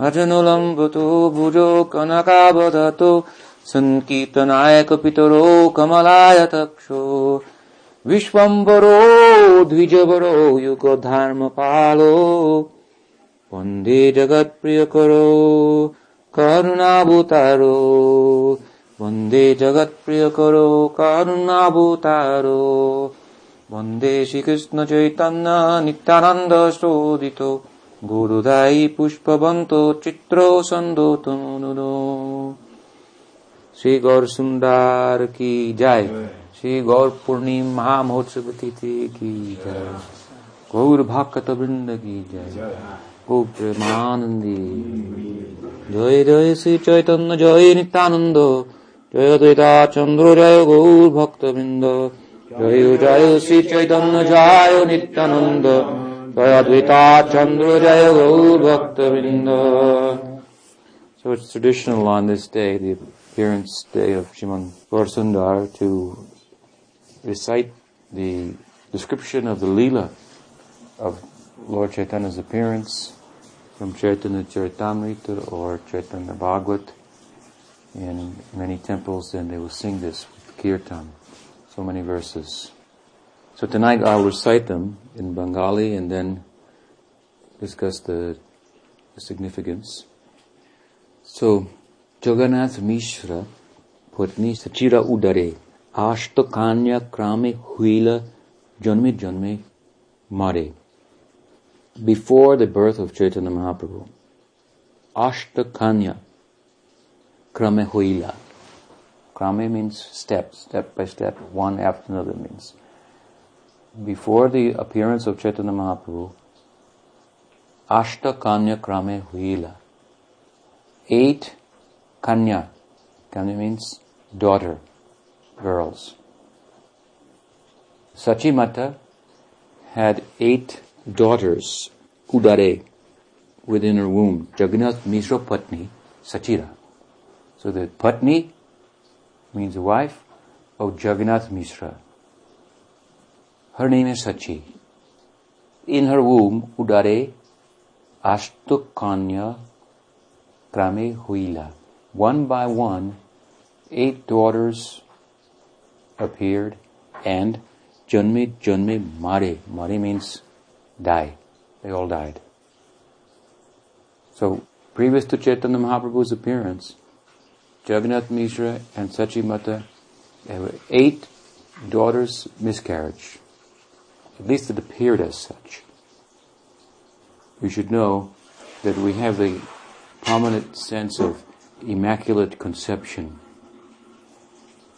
अजनुलम्बतो भुजो कनकावदतो सङ्कीर्तनाय कपितरो कमलायतक्षो। विश्वम्बरो द्विजवरो युगधर्मपालो। वन्दे जगत्प्रियकरो करुणाभूतारो। वन्दे जगत्प्रियकरो करुणाभूतारो। वन्दे श्रीकृष्णचैतन्य नित्यानन्द গুরুদায়ী পুষ্পবন্ত চিত্র শ্রী গৌর সুন্দর কি যায় শ্রী গৌর পূর্ণিমা মহোৎসব তিথি কি যায় গৌর ভক্ত বৃন্দ কি যায় গৌ প্রেমানন্দী জয় জয় শ্রী চৈতন্য জয় নিত্যানন্দ জয় দ্বৈতা চন্দ্র জয় গৌর ভক্তবৃন্দ জয় জয় শ্রী চৈতন্য জয় Nityananda So it's traditional on this day, the appearance day of Shimon Sundar, to recite the description of the Leela of Lord Chaitanya's appearance from Chaitanya Charitamrita or Chaitanya Bhagwat. in many temples, and they will sing this with kirtan, so many verses. So tonight I'll recite them in Bengali and then discuss the, the significance. So, Jagannath Mishra, Putni Sachira Udare, Ashtakanya Krame Huila Janme Janme Mare. Before the birth of Chaitanya Mahaprabhu, Ashtakanya Krame Huila. Krame means step, step by step, one after another means. Before the appearance of Chaitanya Mahaprabhu, Ashta Kanya Krame Huila. Eight Kanya. Kanya means daughter, girls. Sachimata had eight daughters, Udare, within her womb. Jagannath Mishra Patni, Sachira. So the Patni means wife of Jagannath Mishra. Her name is Sachi. In her womb, Udare, Ashtukanya Krame Huila. One by one, eight daughters appeared and Janme Janme Mare. Mare means die. They all died. So, previous to Chaitanya Mahaprabhu's appearance, Jagannath Mishra and Sachi Mata, there were eight daughters miscarriage. At least it appeared as such. We should know that we have the prominent sense of immaculate conception.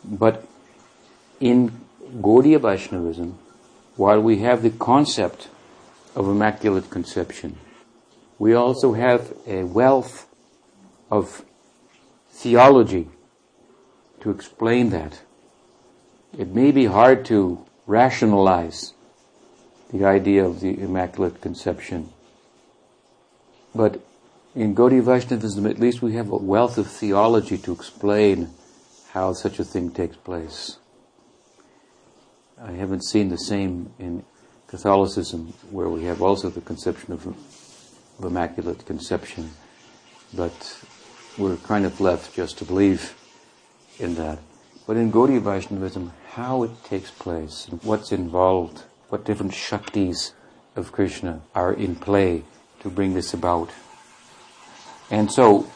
But in Gaudiya Vaishnavism, while we have the concept of immaculate conception, we also have a wealth of theology to explain that. It may be hard to rationalize the idea of the Immaculate Conception, but in Gaudiya Vaishnavism, at least we have a wealth of theology to explain how such a thing takes place. I haven't seen the same in Catholicism, where we have also the conception of, of Immaculate Conception, but we're kind of left just to believe in that. But in Gaudiya Vaishnavism, how it takes place, and what's involved, what different Shaktis of Krishna are in play to bring this about. And so,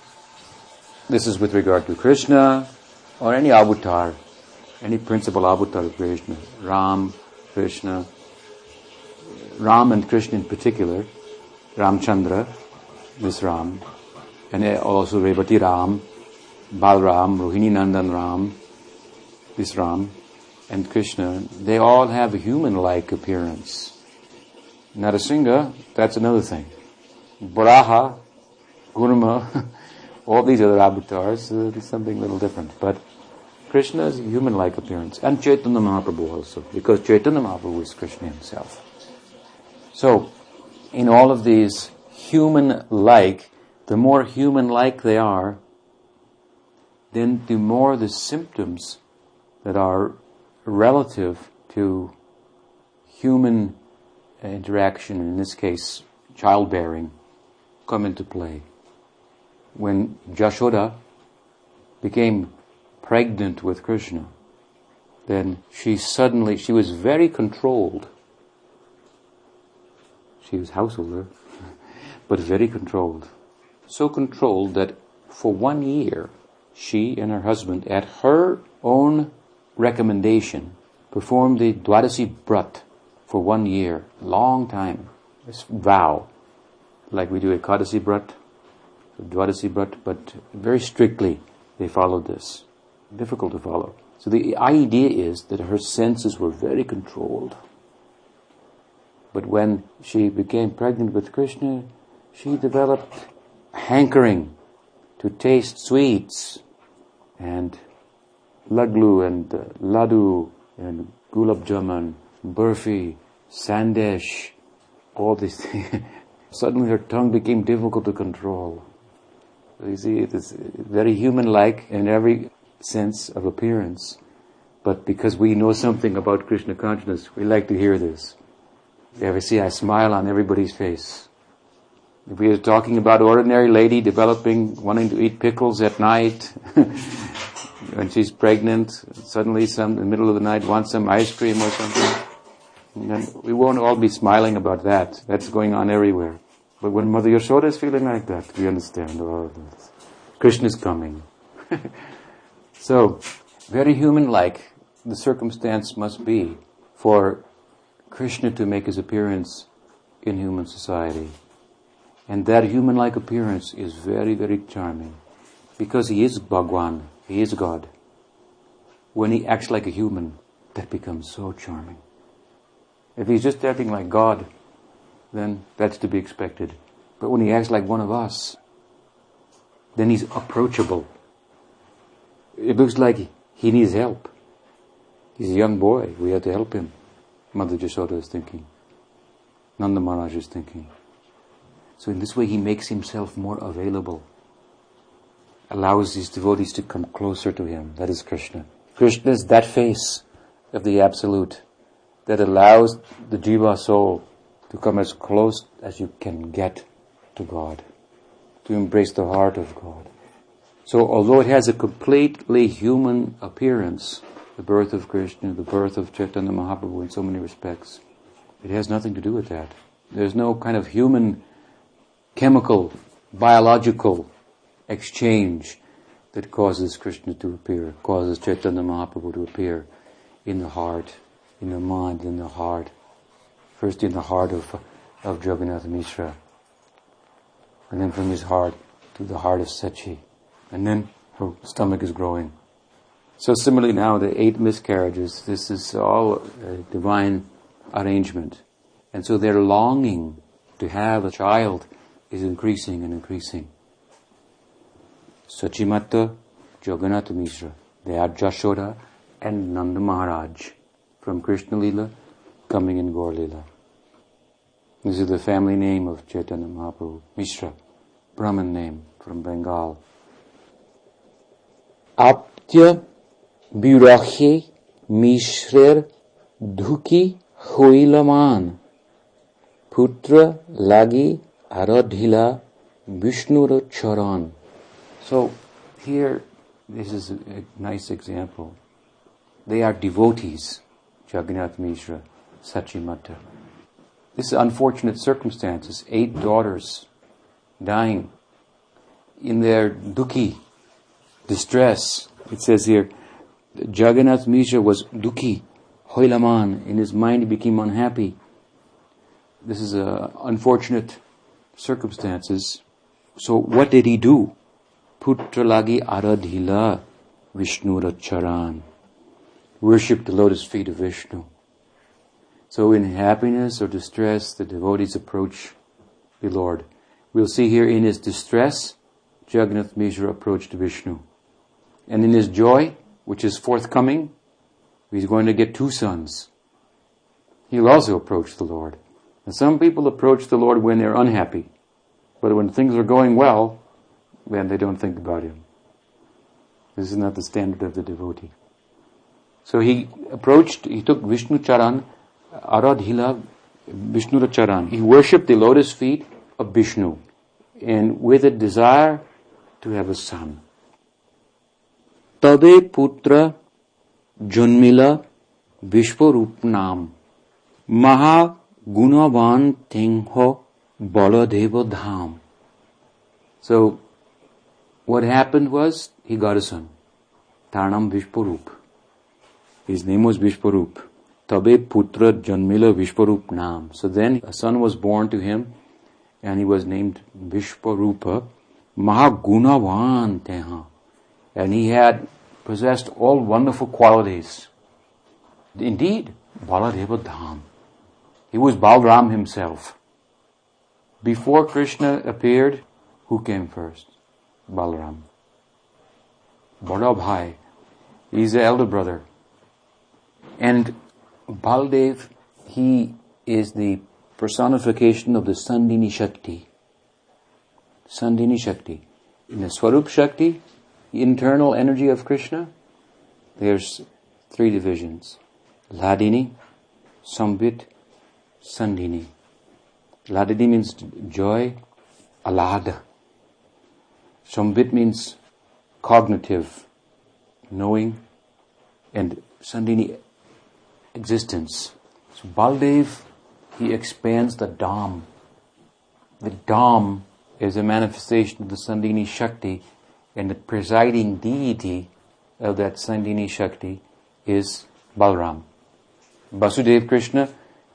this is with regard to Krishna or any avatar, any principal avatar of Krishna, Ram, Krishna, Ram and Krishna in particular, Ramchandra, this Ram, and also Revati Ram, Balram, Rohini Nandan Ram, this Ram, and Krishna, they all have a human-like appearance. Narasimha, that's another thing. Varaha, Kurma, all these other avatars, uh, something a little different. But Krishna is human-like appearance. And Chaitanya Mahaprabhu also, because Chaitanya Mahaprabhu is Krishna himself. So, in all of these human-like, the more human-like they are, then the more the symptoms that are relative to human interaction, in this case, childbearing, come into play. when Jashoda became pregnant with Krishna, then she suddenly, she was very controlled. She was householder, but very controlled. So controlled that for one year, she and her husband, at her own recommendation, performed the Dwadasi Brat for one year, long time, this vow, like we do a Kadasi Brat, Dwadasi Brat, but very strictly they followed this. Difficult to follow. So the idea is that her senses were very controlled. But when she became pregnant with Krishna, she developed hankering to taste sweets and laglu and uh, ladu and gulab jamun, burfi, sandesh, all these things. Suddenly her tongue became difficult to control. You see, it is very human-like in every sense of appearance. But because we know something about Krishna consciousness, we like to hear this. You ever see I smile on everybody's face? If we are talking about ordinary lady developing, wanting to eat pickles at night, when she's pregnant, suddenly some, in the middle of the night wants some ice cream or something, then we won't all be smiling about that. That's going on everywhere. But when Mother Yashoda is feeling like that, we understand, all oh, Krishna is coming. so, very human-like, the circumstance must be for Krishna to make his appearance in human society. And that human-like appearance is very, very charming. Because he is Bhagwan, he is God. When he acts like a human, that becomes so charming. If he's just acting like God, then that's to be expected. But when he acts like one of us, then he's approachable. It looks like he needs help. He's a young boy. We have to help him. Mother Jashoda is thinking. Nanda Maharaj is thinking. So in this way he makes himself more available. Allows these devotees to come closer to him. That is Krishna. Krishna is that face of the Absolute that allows the Jiva soul to come as close as you can get to God, to embrace the heart of God. So although it has a completely human appearance, the birth of Krishna, the birth of Chaitanya Mahaprabhu in so many respects, it has nothing to do with that. There's no kind of human, chemical, biological exchange that causes Krishna to appear, causes Chaitanya Mahaprabhu to appear in the heart, in the mind, in the heart. First in the heart of, of Jagannath Mishra, and then from his heart to the heart of Sachi, and then her stomach is growing. So similarly now, the eight miscarriages, this is all a divine arrangement. And so their longing to have a child is increasing and increasing. Sachimata, Jagannath Mishra, they are Jashoda and Nanda Maharaj from Krishna Lila coming in Gaur Lila. This is the family name of Chaitanya Mahaprabhu, Mishra, Brahmin name from Bengal. Aptya Birahe Mishrer Dhuki Hoilaman Putra Lagi Aradhila Vishnura Charan. So here, this is a, a nice example. They are devotees, Jagannath Mishra, Sachimata. This is unfortunate circumstances. Eight daughters dying in their dukkhi, distress. It says here, Jagannath Mishra was dukkhi, hoilaman. In his mind he became unhappy. This is a unfortunate circumstances. So what did he do? Putralagi aradhila Vishnu Charan. Worship the lotus feet of Vishnu. So in happiness or distress, the devotees approach the Lord. We'll see here in his distress, Jagannath Mishra approached Vishnu. And in his joy, which is forthcoming, he's going to get two sons. He'll also approach the Lord. And some people approach the Lord when they're unhappy. But when things are going well, then they don't think about him. This is not the standard of the devotee. So he approached, he took Vishnu Charan, Aradhila Vishnu Charan. He worshipped the lotus feet of Vishnu. And with a desire to have a son. Tabe putra Junmila Vishwarup Nam Maha Gunavan Tingho Baladeva Dham. So, what happened was, he got a son. Tarnam Vishwarup. His name was Vishwarup. Tabe Putra Janmila Vishwarup Nam. So then a son was born to him and he was named Vishwarupa Mahagunavan Teha. And he had possessed all wonderful qualities. Indeed, Baladeva Dham. He was Balram himself. Before Krishna appeared, who came first? Balram. Bada He's the elder brother. And Baldev, he is the personification of the Sandini Shakti. Sandini Shakti. In the Swarup Shakti, internal energy of Krishna, there's three divisions. Ladini, Sambit, Sandini. Ladini means joy, alad. Sambit means cognitive, knowing, and Sandini, existence. So Baldev, he expands the Dham. The Dham is a manifestation of the Sandini Shakti, and the presiding deity of that Sandini Shakti is Balram. Basudev Krishna,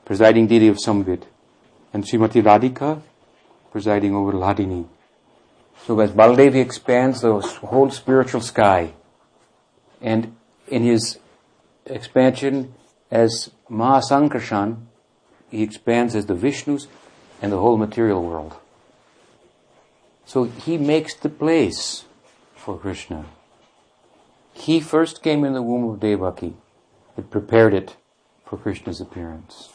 presiding deity of Samvit, and Srimati Radhika, presiding over Ladini. So as Baldev expands the whole spiritual sky, and in his expansion as Mahasankarshan, he expands as the Vishnus and the whole material world. So he makes the place for Krishna. He first came in the womb of Devaki. It prepared it for Krishna's appearance.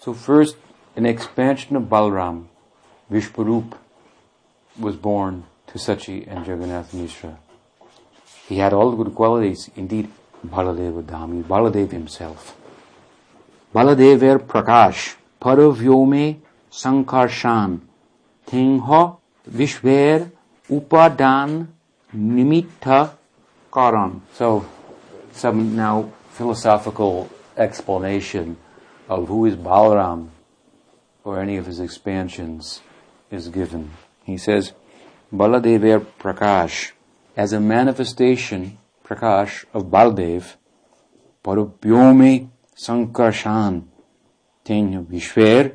So first, an expansion of Balram, Vishwarup, was born to Sachi and Jagannath Mishra. He had all the good qualities. Indeed, Baladeva Dhami, Baladev himself. Baladever Prakash, Paravyome Sankarshan, Tingha Vishver Upadan Nimitta Karan. So, some now philosophical explanation of who is Balaram or any of his expansions is given. He says, Baladever Prakash, as a manifestation Prakash of Baldev, Paravyome Sankarshan, Tenya Vishwer,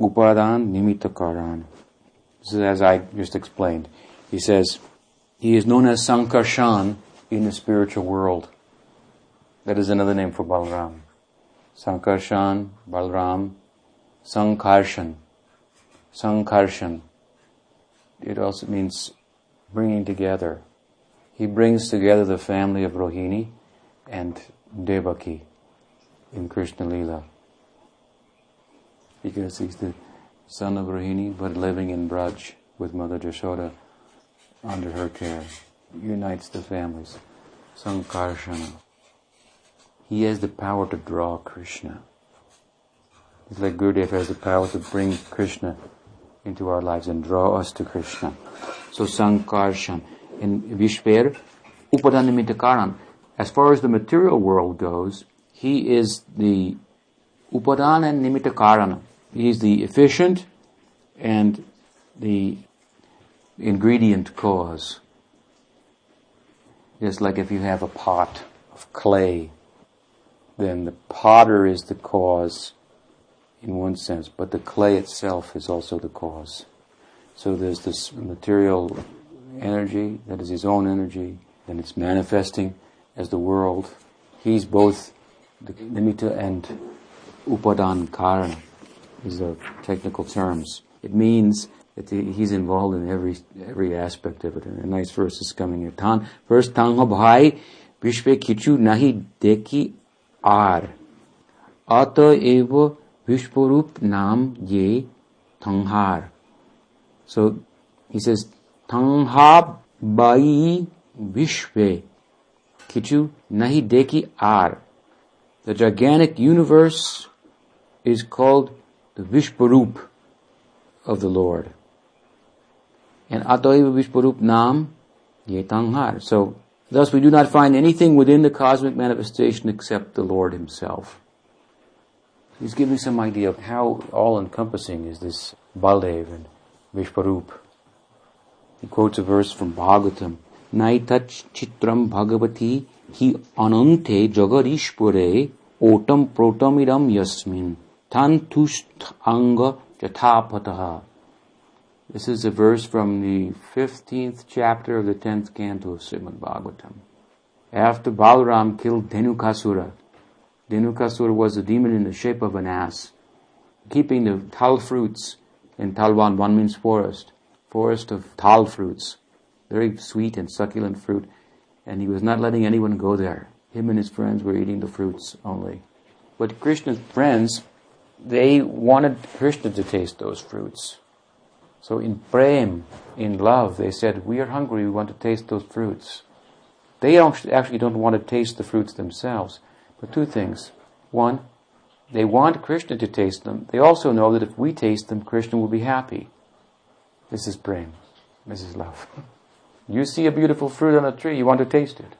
Upadan Nimitakaran. This is as I just explained. He says, he is known as Sankarshan in the spiritual world. That is another name for Balram. Sankarshan, Balram, Sankarshan. Sankarshan. It also means bringing together. He brings together the family of Rohini and Devaki in Krishna Lila. Because he's the son of Rohini, but living in Braj with Mother Jashoda under her care. Unites the families. Sankarsana. He has the power to draw Krishna. It's like Gurudev has the power to bring Krishna into our lives and draw us to Krishna. So Sankarshan in Vishver, Upadanimittakaran. As far as the material world goes, he is the Upadana and Nimittakarana. He's the efficient and the ingredient cause. Just like if you have a pot of clay, then the potter is the cause in one sense, but the clay itself is also the cause. So there's this material energy that is his own energy, and it's manifesting as the world. He's both the nimitta and upadan karana. These are technical terms. It means that he's involved in every every aspect of it. And a nice verse is coming here. Tan, first, tangha bhai vishve kichu nahi deki ar. Ata eva vishwarup nam ye tanghar. So he says, Tangha bai vishve kichu nahi deki ar. The gigantic universe is called the Vishwarup of the Lord. And Ataiva Vishwarup Nam Yetanghar. So, thus we do not find anything within the cosmic manifestation except the Lord Himself. He's giving some idea of how all-encompassing is this Baldev and Vishwarup. He quotes a verse from Bhagavatam. Naitach chitram bhagavati hi anante jagarishpure otam protamidam yasmin tantust anga jatapataha. This is a verse from the 15th chapter of the 10th canto of Srimad Bhagavatam. After Balaram killed Dhenukasura, Dhenukasura was a demon in the shape of an ass, keeping the tal fruits in Talwan, one means forest, forest of tal fruits, very sweet and succulent fruit, and he was not letting anyone go there. Him and his friends were eating the fruits only. But Krishna's friends, they wanted Krishna to taste those fruits. So in prem, in love, they said, we are hungry, we want to taste those fruits. They actually don't want to taste the fruits themselves. But two things. One, they want Krishna to taste them. They also know that if we taste them, Krishna will be happy. This is prem. This is love. You see a beautiful fruit on a tree, you want to taste it.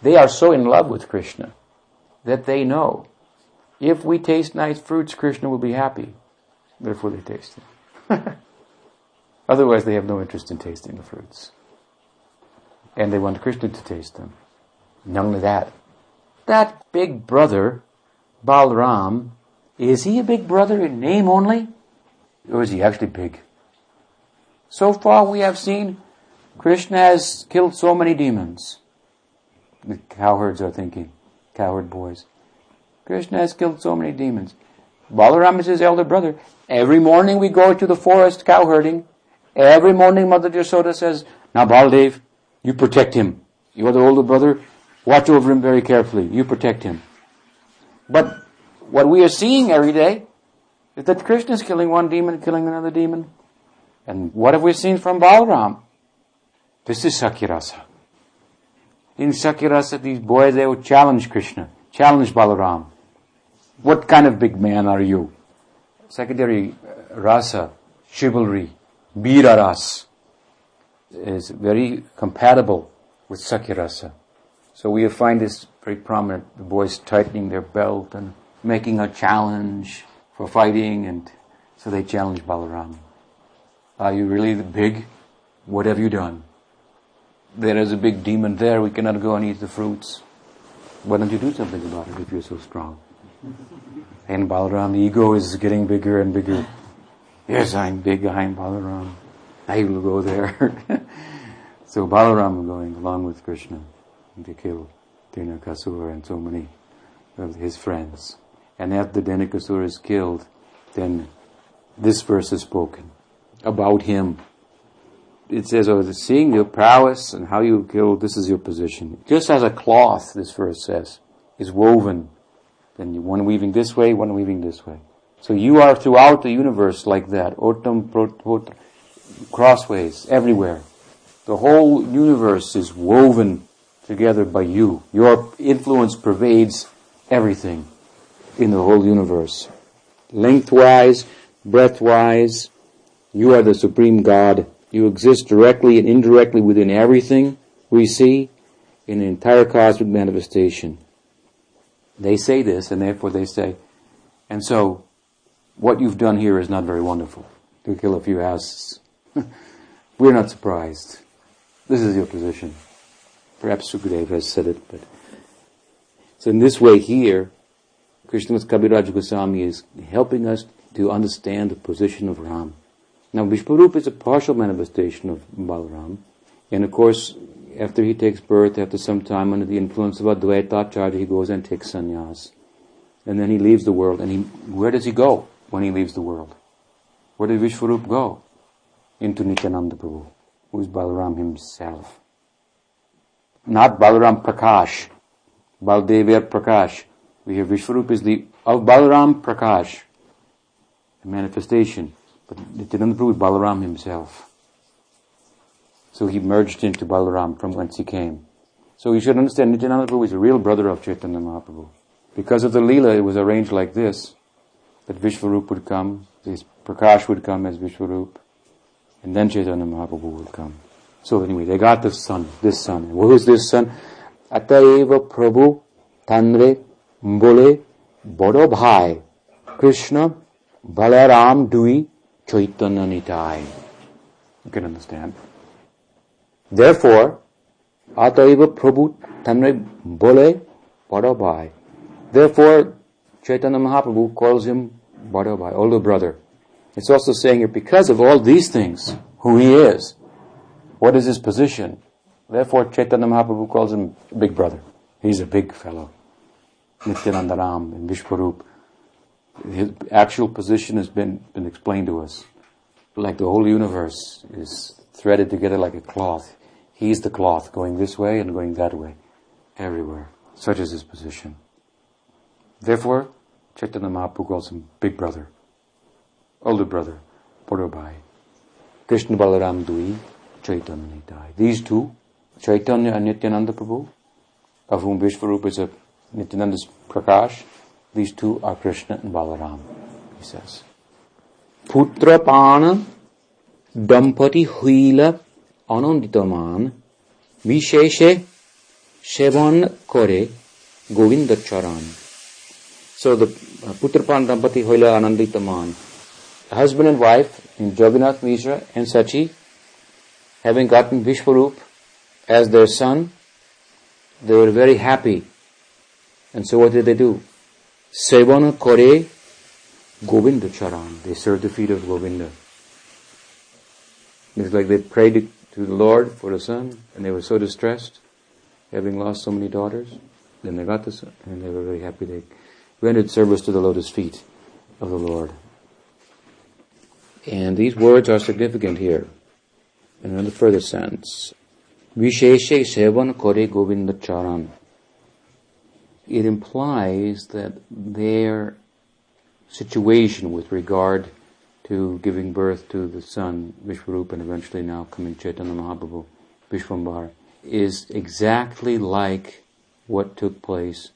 They are so in love with Krishna that they know if we taste nice fruits, Krishna will be happy. Therefore they taste them. Otherwise they have no interest in tasting the fruits. And they want Krishna to taste them. Not only that, that big brother, Balram, is he a big brother in name only? Or is he actually big? So far we have seen Krishna has killed so many demons. The cowherds are thinking, cowherd boys. Krishna has killed so many demons. Balaram is his elder brother. Every morning we go to the forest cowherding. Every morning Mother Yasoda says, now Baldev, you protect him. You are the older brother. Watch over him very carefully. You protect him. But what we are seeing every day is that Krishna is killing one demon, killing another demon. And what have we seen from Balaram? This is Sakirasa. In Sakirasa, these boys, they would challenge Krishna, challenge Balaram. What kind of big man are you? Secondary uh, rasa, chivalry, Bira ras is very compatible with Sakyarasa. So we find this very prominent, the boys tightening their belt and making a challenge for fighting and so they challenge Balaram. Are you really the big? What have you done? There is a big demon there, we cannot go and eat the fruits. Why don't you do something about it if you're so strong? And Balaram, the ego is getting bigger and bigger. Yes, I'm big, I'm Balaram. I will go there. so Balaram going along with Krishna to kill Dhenukasura and so many of his friends. And after Dhenukasura is killed, then this verse is spoken about him. It says, oh, seeing your prowess and how you kill, this is your position. Just as a cloth, this verse says, is woven. Then one weaving this way, one weaving this way. So you are throughout the universe like that. Otam crossways, everywhere. The whole universe is woven together by you. Your influence pervades everything in the whole universe. Lengthwise, breadthwise, you are the supreme God. You exist directly and indirectly within everything we see in the entire cosmic manifestation. They say this, and therefore they say, and so, what you've done here is not very wonderful, to kill a few asses. We're not surprised. This is your position. Perhaps Sukadev has said it, but so in this way here, Krishnadas Kaviraj Goswami is helping us to understand the position of Ram. Now Vishwarup is a partial manifestation of Balaram, and of course, after he takes birth, after some time under the influence of Advaita Acharya, he goes and takes sannyas. And then he leaves the world, and he, where does he go when he leaves the world? Where did Vishwarup go? Into Nityananda Prabhu, who is Balaram himself. Not Balaram Prakash, Baldever Prakash. We have Vishwarup is the, of Balaram Prakash, a manifestation. But Nityananda Prabhu is Balaram himself. So he merged into Balaram from whence he came. So you should understand Nityananda Prabhu is a real brother of Chaitanya Mahaprabhu. Because of the Leela, it was arranged like this, that Vishwarup would come, Prakash would come as Vishwarup, And then Chaitanya Mahaprabhu would come. So anyway, they got the son, this son. Who is this son? Ataiva Prabhu Tanre Mbole Bodo Bhai Krishna Balaram Dui Chaitanya Nitai. You can understand. Therefore, Ataiva Prabhu Tanre Bole Bodo Bhai. Therefore, Chaitanya Mahaprabhu calls him Bodo Bhai, older brother. It's also saying here, because of all these things, who he is, what is his position? Therefore, Chaitanya Mahaprabhu calls him big brother. He's a big fellow. Nityananda Ram and Vishwarup. His actual position has been, been explained to us. Like the whole universe is threaded together like a cloth. He's the cloth going this way and going that way. Everywhere. Such is his position. Therefore, Chaitanya Mahaprabhu calls him big brother. Older brother. Bhai. Krishna Balaram Dui, Chaitanya Nitai. These two, Chaitanya and Nityananda Prabhu, of whom Vishwarup is a Nityananda's Prakash, these two are Krishna and Balaram, he says. Putra Pana Dampati Huila Ananditaman Visheshe Shevan Kore Govinda Charan. So the uh, Putrapan Dampati Huila Ananditaman, husband and wife in Jagannath Mishra and Sachi, having gotten Vishwarup as their son, they were very happy. And so what did they do? Sevana Kore Govinda Charan. They served the feet of Govinda. It's like they prayed to the Lord for a son, and they were so distressed, having lost so many daughters. Then they got the son, and they were very happy. They rendered service to the lotus feet of the Lord. And these words are significant here in another further sense. Visheshe Sevan Kore Govinda Charan. It implies that their situation with regard to giving birth to the son, Vishwarupa, and eventually now coming Chaitanya Mahaprabhu, Vishwambar, is exactly like what took place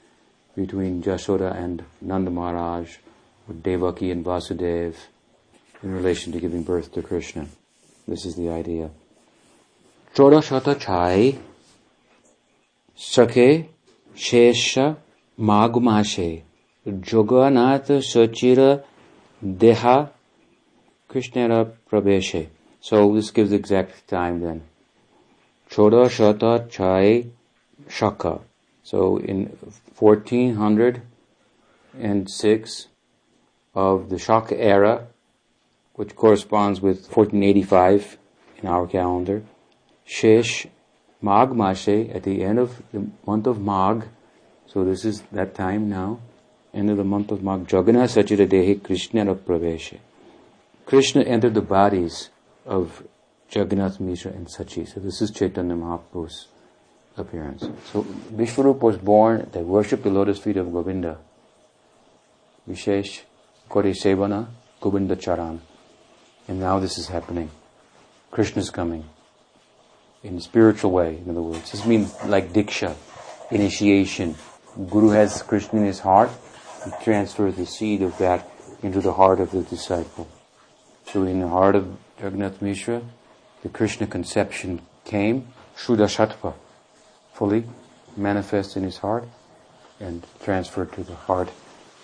between Jashoda and Nanda Maharaj, with Devaki and Vasudev, in relation to giving birth to Krishna. This is the idea. Chodashata chai sake shesha magmashe Joganath Sachira Deha Krishnara Prabeshe. So this gives exact time then. Choda Shata Chai Shaka. So in 1406 of the Shaka era, which corresponds with 1485 in our calendar, Shesh Mag Mashe at the end of the month of Mag, so this is that time now, end of the month of Mag, Jagannath Sachira Dehi Krishna Praveshe. Krishna entered the bodies of Jagannath Mishra and Sachi. So this is Chaitanya Mahaprabhu's appearance. So Vishwarup was born, they worshipped the lotus feet of Govinda. Vishesh Kori Sevana Govinda Charan. And now this is happening. Krishna is coming. In a spiritual way, in other words. This means like Diksha, initiation. Guru has Krishna in his heart, he transfers the seed of that into the heart of the disciple. So in the heart of Jagannath Mishra, the Krishna conception came, Shuddha fully manifest in his heart and transferred to the heart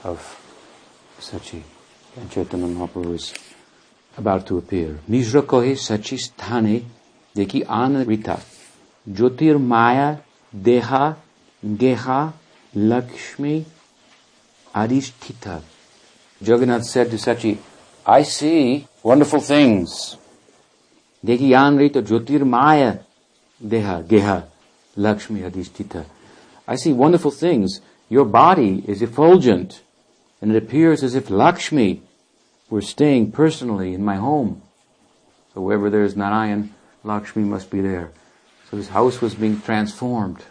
of Sachi. And Chaitanya Mahaprabhu is about to appear. Mishra kohe Sachi sthane deki anrita jyotir maya deha geha lakshmi adisthita. Jagannath said to Sachi, I see wonderful things. Dekhi Jyotir Maya Deha Geha Lakshmi Adhisthita. I see wonderful things. Your body is effulgent and it appears as if Lakshmi were staying personally in my home. So wherever there is Narayan, Lakshmi must be there. So this house was being transformed.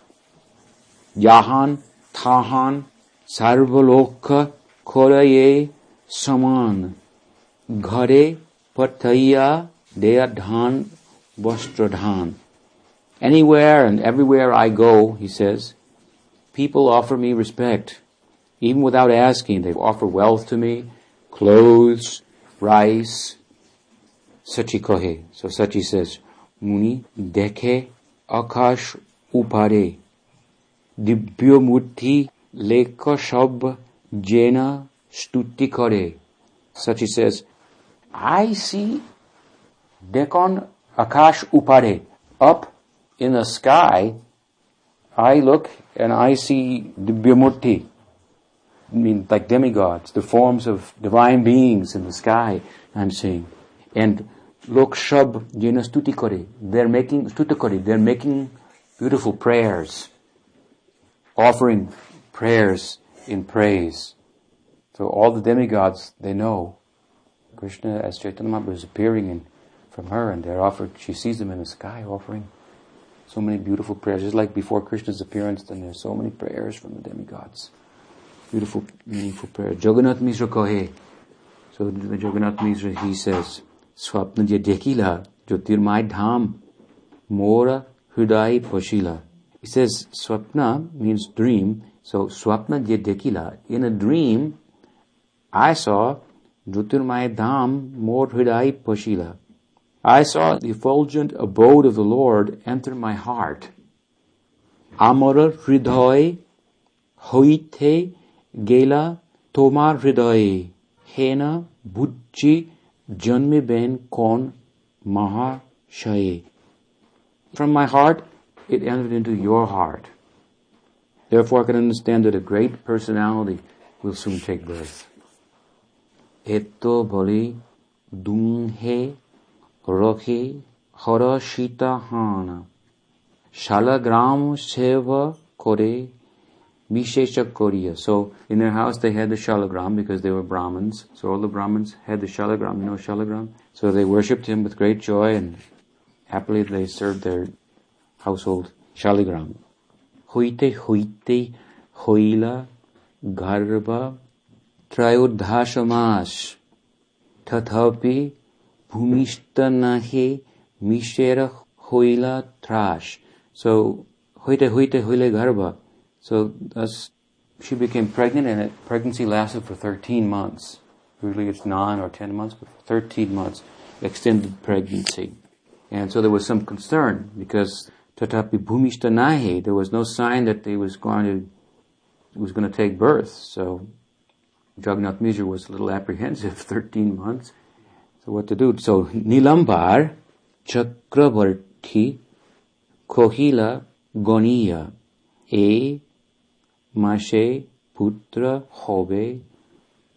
Yahan, Tahan, Sarvaloka, Koraye, Saman. Ghare Pataya Deyadhan Vastradhan. Anywhere and everywhere I go, he says, people offer me respect. Even without asking, they offer wealth to me, clothes, rice, Sachi kohe. So Sachi says, Muni dekhe akash upare divyamurti leka shab jena stuti kare. Sachi says, I see dekon akash upare, up in the sky, I look and I see divyamurti, I mean, like demigods, the forms of divine beings in the sky, I'm seeing. And lok shab jena stuti. They're making, stuti they're making beautiful prayers, offering prayers in praise. So all the demigods, they know Krishna as Chaitanya Mahaprabhu is appearing in, from her and they're offered, she sees them in the sky offering so many beautiful prayers. Just like before Krishna's appearance, then there's so many prayers from the demigods beautiful, meaningful prayer. Jagannath Mishra kohe. So Jagannath he says, Swapna je dekila, jyotirmay dham, mora hridai poshila. He says, Swapna means dream. So Swapna je dekila. In a dream, I saw Jyotirmay dham, mor hridai poshila. I saw the effulgent abode of the Lord enter my heart. Amara hriday hoite गेला तोमार हृदय हेन बुद्धि जन्मिबेन kon mahashye. From my heart, it entered into your heart. Therefore, I can understand that a great personality will soon take birth. Eto boli dunghe roki horashita hana shalagram seva kore Vishesha Korea. So in their house they had the shalagram because they were Brahmins. So all the Brahmins had the shalagram, you know shalagram? So they worshipped him with great joy and happily they served their household shalagram. Huite huite hoila garba trayodhashamash tathapi bhumishta nahe mishera hoila trash. So huite huite hoile garba. So thus she became pregnant and it, pregnancy lasted for 13 months. Usually it's 9 or 10 months, but 13 months extended pregnancy. And so there was some concern because tatapi bhumishta there was no sign that they was going to, was going to take birth. So Jagannath Mishra was a little apprehensive, 13 months. So what to do? So Nilambar Chakravarti Kohila Goniya A Mashe Putra Hobe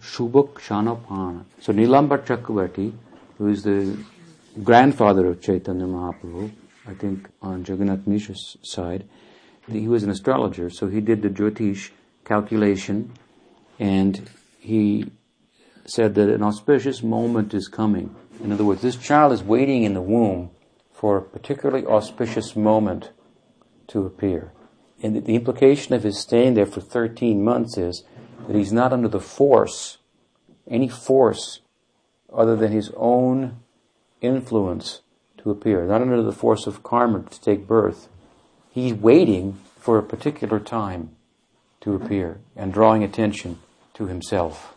Shubak Shanapana. So Nilambar Chakravarti, who is the grandfather of Chaitanya Mahaprabhu, I think on Jagannath Mishra's side, he was an astrologer, so he did the Jyotish calculation and he said that an auspicious moment is coming. In other words, this child is waiting in the womb for a particularly auspicious moment to appear. And the implication of his staying there for 13 months is that he's not under the force, any force other than his own influence to appear, not under the force of karma to take birth. He's waiting for a particular time to appear and drawing attention to himself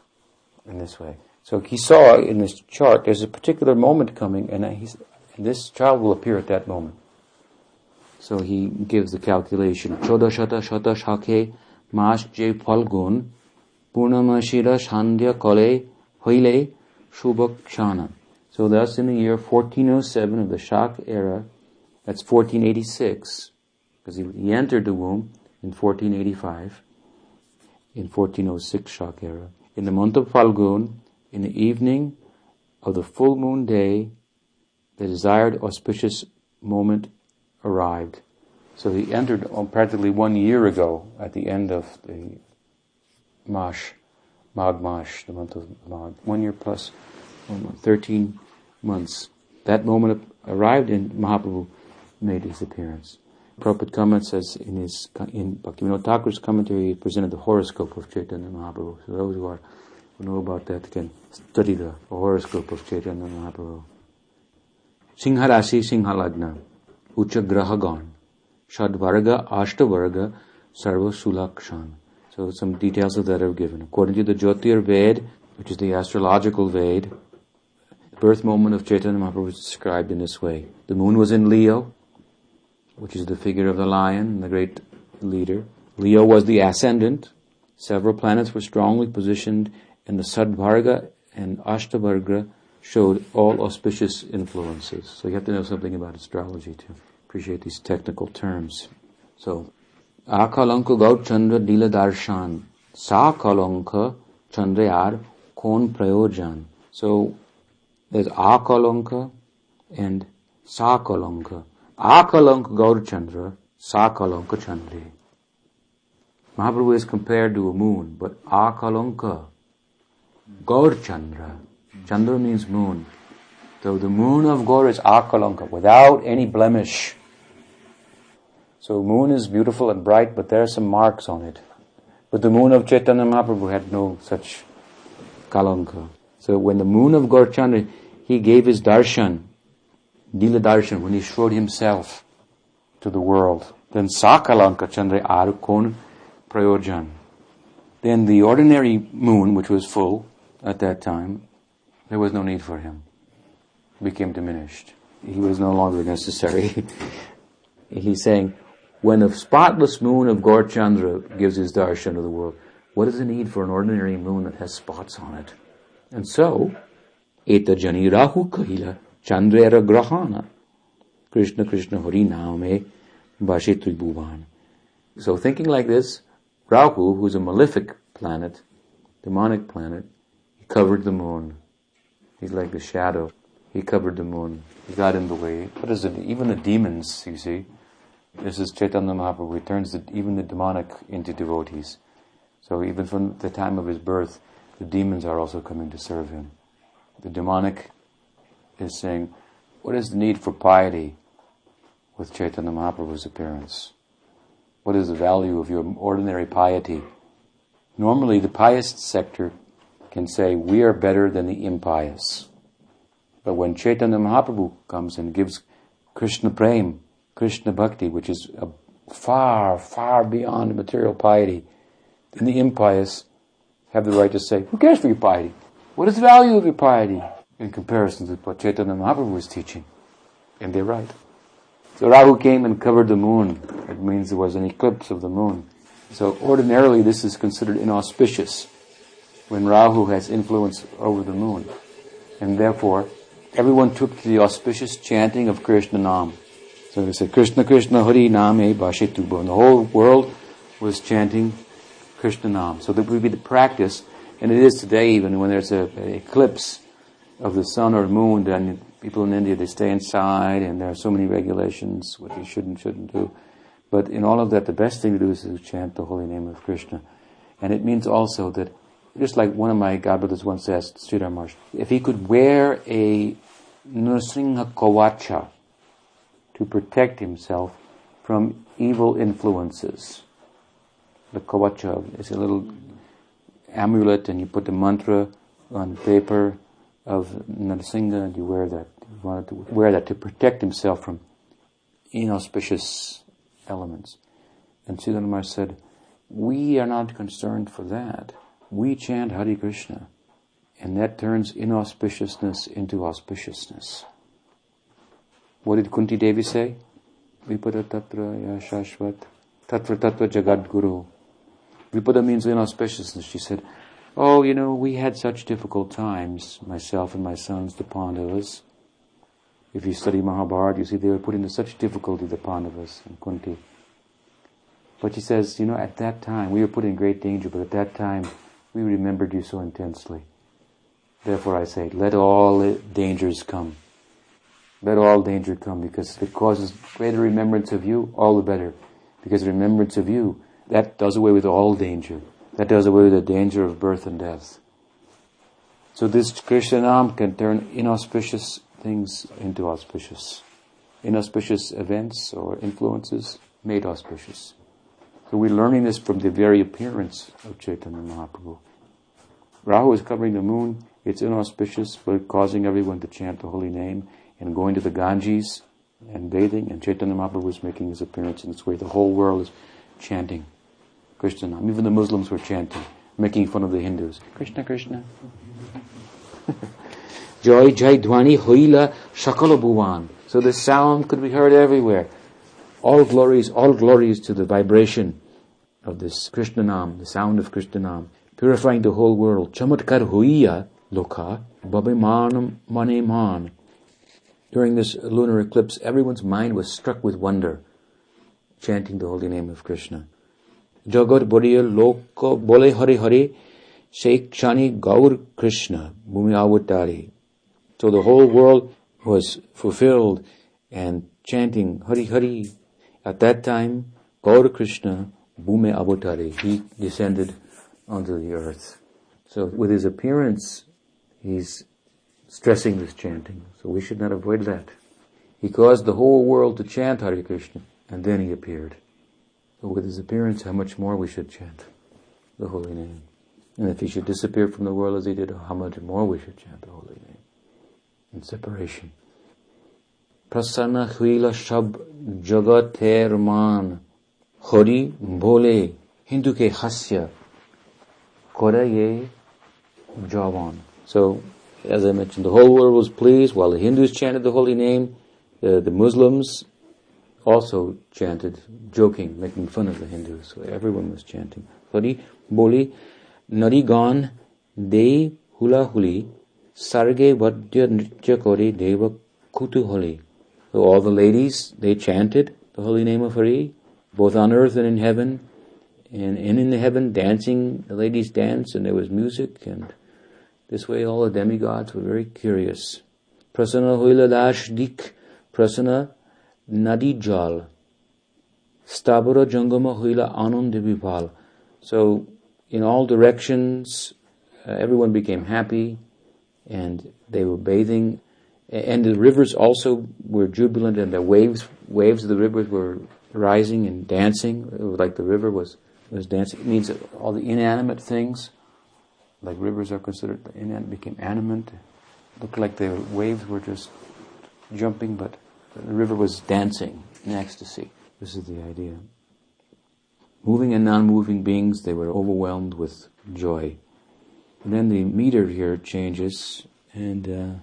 in this way. So he saw in this chart there's a particular moment coming and, and this child will appear at that moment. So he gives the calculation. Chodashata shata shakhe mas je falgun purnamashira shandhya kale hoile shubakshana. So thus in the year 1407 of the Shak era, that's 1486, because he, he entered the womb in 1485, in 1406 Shak era. In the month of Falgun, in the evening of the full moon day, the desired auspicious moment arrived. So he entered practically one year ago at the end of the Mash, Mag Mash, the month of Mag. One year plus 13 months. That moment arrived and Mahaprabhu made his appearance. Prabhupada comments says in his in Bhaktivinoda Thakur's commentary, he presented the horoscope of Chaitanya Mahaprabhu. So those who are who know about that can study the horoscope of Chaitanya Mahaprabhu. Singha Rasi Singha Lagna Ucha Grahagan, Shadvarga, Ashtavarga, Sarva Sulakshan. So some details of that are given. According to the Jyotir Ved, which is the astrological Ved, the birth moment of Chaitanya Mahaprabhu was described in this way. The moon was in Leo, which is the figure of the lion, the great leader. Leo was the ascendant. Several planets were strongly positioned and the Sadbharga and Ashtabharga showed all auspicious influences. So you have to know something about astrology to appreciate these technical terms. So, Akalanka Gaur Chandra Dila Darshan, Sa Kalanka Chandrayar Kon Prayojan. So, there's Akalanka and Sakalanka. Akalanka Gaur Chandra, Sakalanka Chandri. Mahaprabhu is compared to a moon, but Akalanka Gaur Chandra. Chandra means moon. So the moon of Gaur is Akalanka, without any blemish. So moon is beautiful and bright, but there are some marks on it. But the moon of Chaitanya Mahaprabhu had no such kalanka. So when the moon of Gaur Chandra, he gave his darshan, Dila darshan, when he showed himself to the world. Then Sakalanka Chandra Arukon Prayojan. Then the ordinary moon, which was full, at that time, there was no need for him. Became diminished. He was no longer necessary. He's saying, when the spotless moon of Gaurchandra gives his darshan to the world, what is the need for an ordinary moon that has spots on it? And so, Eta Jani Rahu Kahila Chandra Grahana Krishna Krishna Hari Name Bhashitri Bhuvan. So thinking like this, Rahu, who's a malefic planet, demonic planet, he covered the moon. He's like the shadow. He covered the moon. He got in the way. What is it? Even the demons, you see. This is Chaitanya Mahaprabhu. He turns the, even the demonic into devotees. So even from the time of his birth, the demons are also coming to serve him. The demonic is saying, what is the need for piety with Chaitanya Mahaprabhu's appearance? What is the value of your ordinary piety? Normally the pious sector can say, we are better than the impious. But when Chaitanya Mahaprabhu comes and gives Krishna Prem, Krishna Bhakti, which is far, far beyond material piety, then the impious have the right to say, who cares for your piety? What is the value of your piety in comparison to what Chaitanya Mahaprabhu was teaching? And they're right. So Rahu came and covered the moon. It means there was an eclipse of the moon. So ordinarily this is considered inauspicious when Rahu has influence over the moon. And therefore, everyone took to the auspicious chanting of Krishna Nam. So they said, Krishna Krishna Hari Name Bhashitubo. And the whole world was chanting Krishna Nam. So that would be the practice, and it is today even when there's a, eclipse of the sun or moon, then people in India, they stay inside, and there are so many regulations, what you should and shouldn't do. But in all of that, the best thing to do is to chant the holy name of Krishna. And it means also that just like one of my godbrothers once asked Sridhar Maharaj, if he could wear a Nrsimha Kavacha to protect himself from evil influences. The Kavacha is a little amulet and you put the mantra on paper of Nrsimha and you wear that. You wanted to wear that to protect himself from inauspicious elements. And Sridhar said, we are not concerned for that we chant Hare Krishna, and that turns inauspiciousness into auspiciousness. What did Kunti Devi say? Vipada tatra yashashvat tatra tatra jagad guru. Vipada means inauspiciousness. She said, Oh, you know, we had such difficult times, myself and my sons, the Pandavas. If you study Mahabharata, you see they were put into such difficulty, the Pandavas and Kunti. But she says, you know, at that time, we were put in great danger, but at that time, we remembered you so intensely. Therefore I say, let all dangers come. Let all danger come because if it causes greater remembrance of you, all the better. Because remembrance of you, that does away with all danger. That does away with the danger of birth and death. So this Krishna Nam can turn inauspicious things into auspicious. Inauspicious events or influences made auspicious. So we're learning this from the very appearance of Chaitanya Mahaprabhu. Rahu is covering the moon. It's inauspicious, but causing everyone to chant the holy name and going to the Ganges and bathing. And Chaitanya Mahaprabhu is making his appearance in this way. The whole world is chanting Krishna Nam. Even the Muslims were chanting, making fun of the Hindus. Krishna, Krishna. Joy Jai Dhwani Hoila Shakala Bhuvan. So the sound could be heard everywhere. All glories, all glories to the vibration of this Krishna Nam, the sound of Krishna Nam, purifying the whole world. Chamatkar Hoiya Loka Babimanam Mane Man. During this lunar eclipse, everyone's mind was struck with wonder, chanting the holy name of Krishna. Jagat Bodiya Loka Bole Hari Hare Shekshani Gaur Krishna Bhumi Avatari. So the whole world was fulfilled and chanting Hari Hari. At that time, Gaur Krishna Bhume Avatari, he descended onto the earth. So with his appearance, he's stressing this chanting. So we should not avoid that. He caused the whole world to chant Hare Krishna, and then he appeared. So with his appearance, how much more we should chant the holy name. And if he should disappear from the world as he did, how much more we should chant the holy name. In separation. Prasanna Huila Shab Jagater Man Hori Bole Hindu ke Hasya Koraye Javan. So, as I mentioned, the whole world was pleased while the Hindus chanted the holy name, the, the Muslims also chanted, joking, making fun of the Hindus. So everyone was chanting. Hari Boli Narigan De Hula Huli Sarge Vadya Nritya Kori Deva Kutuholi. So all the ladies, they chanted the holy name of Hari, both on earth and in heaven. And, and in the heaven, dancing, the ladies danced and there was music and this way all the demigods were very curious. Prasanna Huila Dash Dik Prasanna Nadi Jal Stabara Jangama Huila Anand. So in all directions, uh, everyone became happy and they were bathing. And the rivers also were jubilant and the waves, waves of the rivers were rising and dancing. It was like the river was, was dancing. It means all the inanimate things, like rivers are considered inanimate, became animate. Looked like the waves were just jumping, but the river was dancing in ecstasy. This is the idea. Moving and non-moving beings, they were overwhelmed with joy. And then the meter here changes, and uh,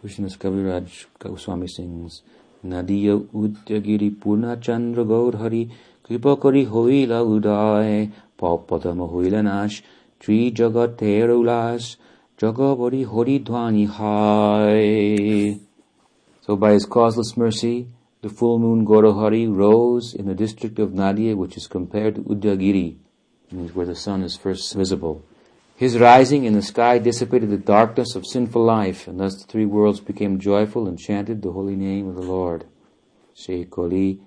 Krishnadas Kaviraj Goswami sings, Nadiya Udyagiri Purna Chandra Gaur Hari Kripa Kari Hoila Uday Papatama Hoila Nash Tri Jagat Terulas Jagabari Hori Dhwani Hai So by his causeless mercy, the full moon Gorohari rose in the district of Nadia, which is compared to Udayagiri, where the sun is first visible. His rising in the sky dissipated the darkness of sinful life, and thus the three worlds became joyful and chanted the holy name of the Lord. Sheikoli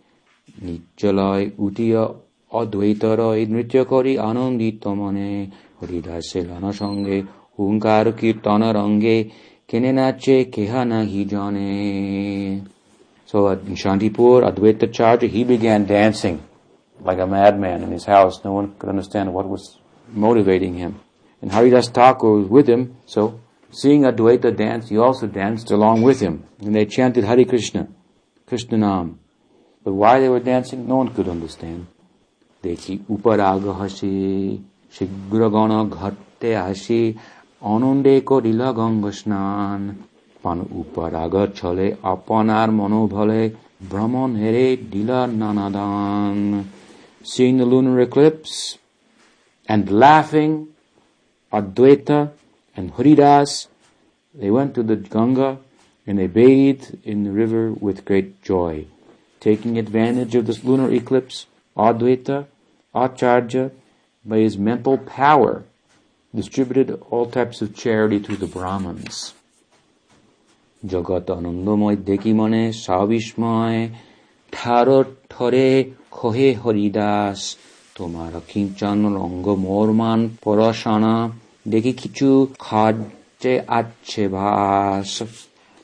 Nichalai Utiya Advaitarai Nrityakari Ananditamane Haridase Lana Sange Hunkar Kirtana Range Kenenache Kehana Hijane so uh, at in Shantipur, Advaita Charya, he began dancing like a madman in his house. No one could understand what was motivating him. And Haridas Thakur was with him, so seeing Advaita dance, he also danced along with him. And they chanted Hare Krishna, Krishna Nam. But why they were dancing, no one could understand. Dekhi uparaga hashi, shigragana ghatte hashi, anande ko dila ganga snan. পান উপরাগর ছলে আপনার মনোবলে ভ্রমণ হেরে দিলার নানাদান seeing the lunar eclipse and laughing Advaita and Haridas they went to the Ganga and they bathed in the river with great joy taking advantage of this lunar eclipse Advaita Acharya by his mental power distributed all types of charity to the Brahmins জগৎ আনন্দময় দেখি মনে সাবিস্ময় ঠার ঠরে খহে হরিদাস তোমার কিঞ্চন রঙ্গ মোরমান পরশানা দেখি কিছু খাদ্যে আছে ভাস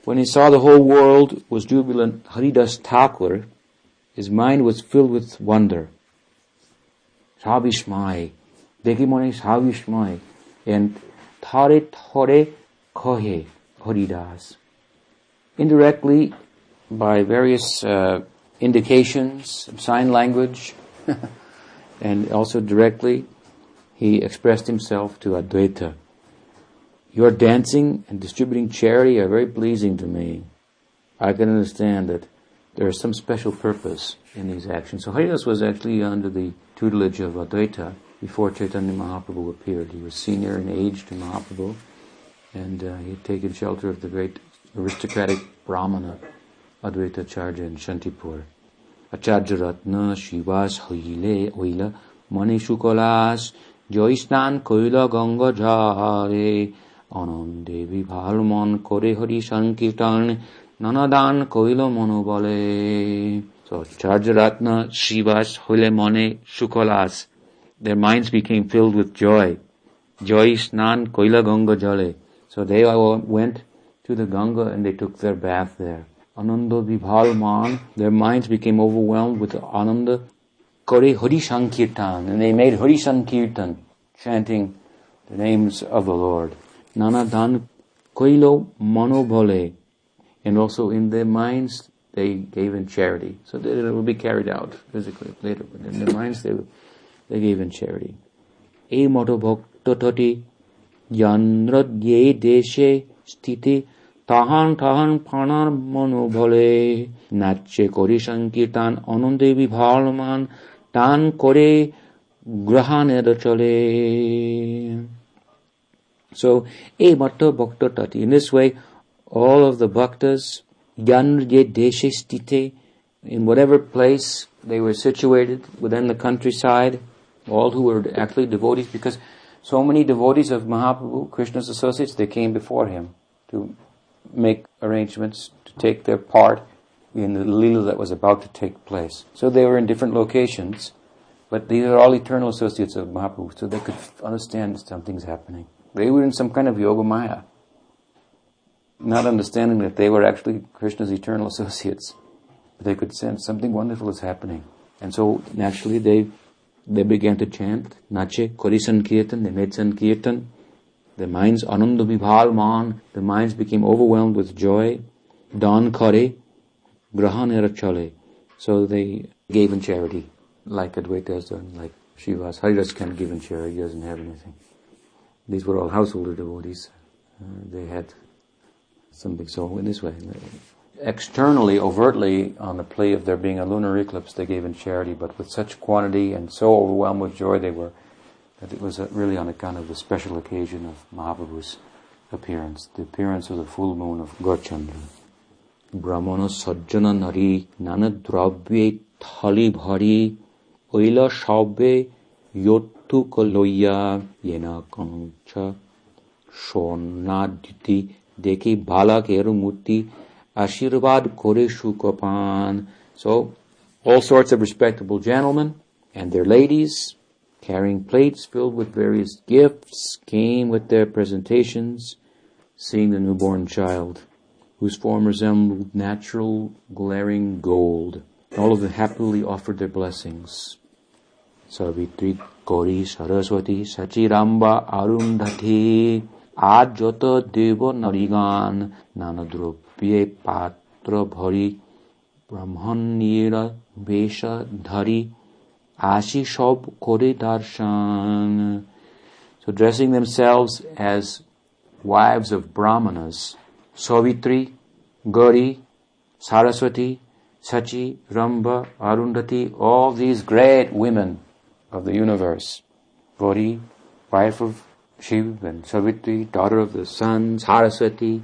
When he saw the whole world was jubilant, Haridas Thakur, his mind was filled with wonder. Savishmay, Begimone Savishmay, and Thare Thare Kohe Haridas. Indirectly, by various uh, indications, sign language, and also directly, he expressed himself to Adwaita. Your dancing and distributing charity are very pleasing to me. I can understand it there is some special purpose in these actions. So Haridas was actually under the tutelage of Advaita before Chaitanya Mahaprabhu appeared. He was senior in age to Mahaprabhu, and uh, he had taken shelter of the great aristocratic Brahmana Advaita Charja in Shantipur. Acharya Ratna Shivas Hoile Oila Manishukolas Joistan Koila Ganga Jare Anandevi Bhalman Kore Hari Sankirtan নানাদান কইল মনো বলে So Charjaratna Shivas হইলে মনে সুকলাস Their minds became filled with joy. Joy snan koila ganga jale. So they all went to the Ganga and they took their bath there. Ananda vibhal man. Their minds became overwhelmed with ananda Kore Hari Sankirtan, and they made Hari Sankirtan, chanting the names of the Lord. Nana Dan Koilo Manobole, and also in their minds they gave in charity, so that it would be carried out physically later, but in their minds they, they gave in charity. এই মতভক্তটি জন্দ্রদ্যে দেশে স্থিতি তাহান তাহান ফানার মনোবলে নাচে করি সংকীর্তন অনন্দে বিভালমান টান করে গ্রহাণের চলে So, a matta bhakta tati. In this way, all of the bhaktas, yanrye deshe stite, in whatever place they were situated within the countryside, all who were actually devotees, because so many devotees of Mahaprabhu, Krishna's associates, they came before him to make arrangements to take their part in the lila that was about to take place. So they were in different locations, but these are all eternal associates of Mahaprabhu, so they could understand something's happening. They were in some kind of yoga maya, not understanding that they were actually Krishna's eternal associates. They could sense something wonderful is happening. And so naturally they they began to chant, Nache, Korisan Kirtan, they made Sankirtan. Their minds, Ananda Vibhal Man, their minds became overwhelmed with joy. Don Kare, grahanera. So they gave in charity, like Advaita has done, like Srivas. Haridas can't give in charity, he doesn't have anything. These were all householder devotees. Uh, they had Something so in this way. Externally, overtly, on the plea of there being a lunar eclipse, they gave in charity, but with such quantity and so overwhelmed with joy they were, that it was really on account of the special occasion of Mahaprabhu's appearance, the appearance of the full moon of Gaurchandra. Brahmana সজ্জন Nari নানা Thali Bhari Oila ঐল সবে Kaloya Yena Kancha কঞ্চ দেখি Balak Murti Ashirvad Koreshukopan. So all sorts of respectable gentlemen and their ladies carrying plates filled with various gifts came with their presentations, seeing the newborn child, whose form resembled natural glaring gold. All of them happily offered their blessings. Savitri Kori Saraswati Sachi Ramba, Arundhati Ajota Deva Narigan Nanadropye Patra Bhari Brahmanira Vesha Dhari Ashi Shob Kore Darshan. So dressing themselves as wives of Brahmanas, Savitri, Gauri, Saraswati, Sachi, Ramba, Arundhati, all these great women of the universe. Gauri, wife of Shiv and Savitri, daughter of the sun, Saraswati,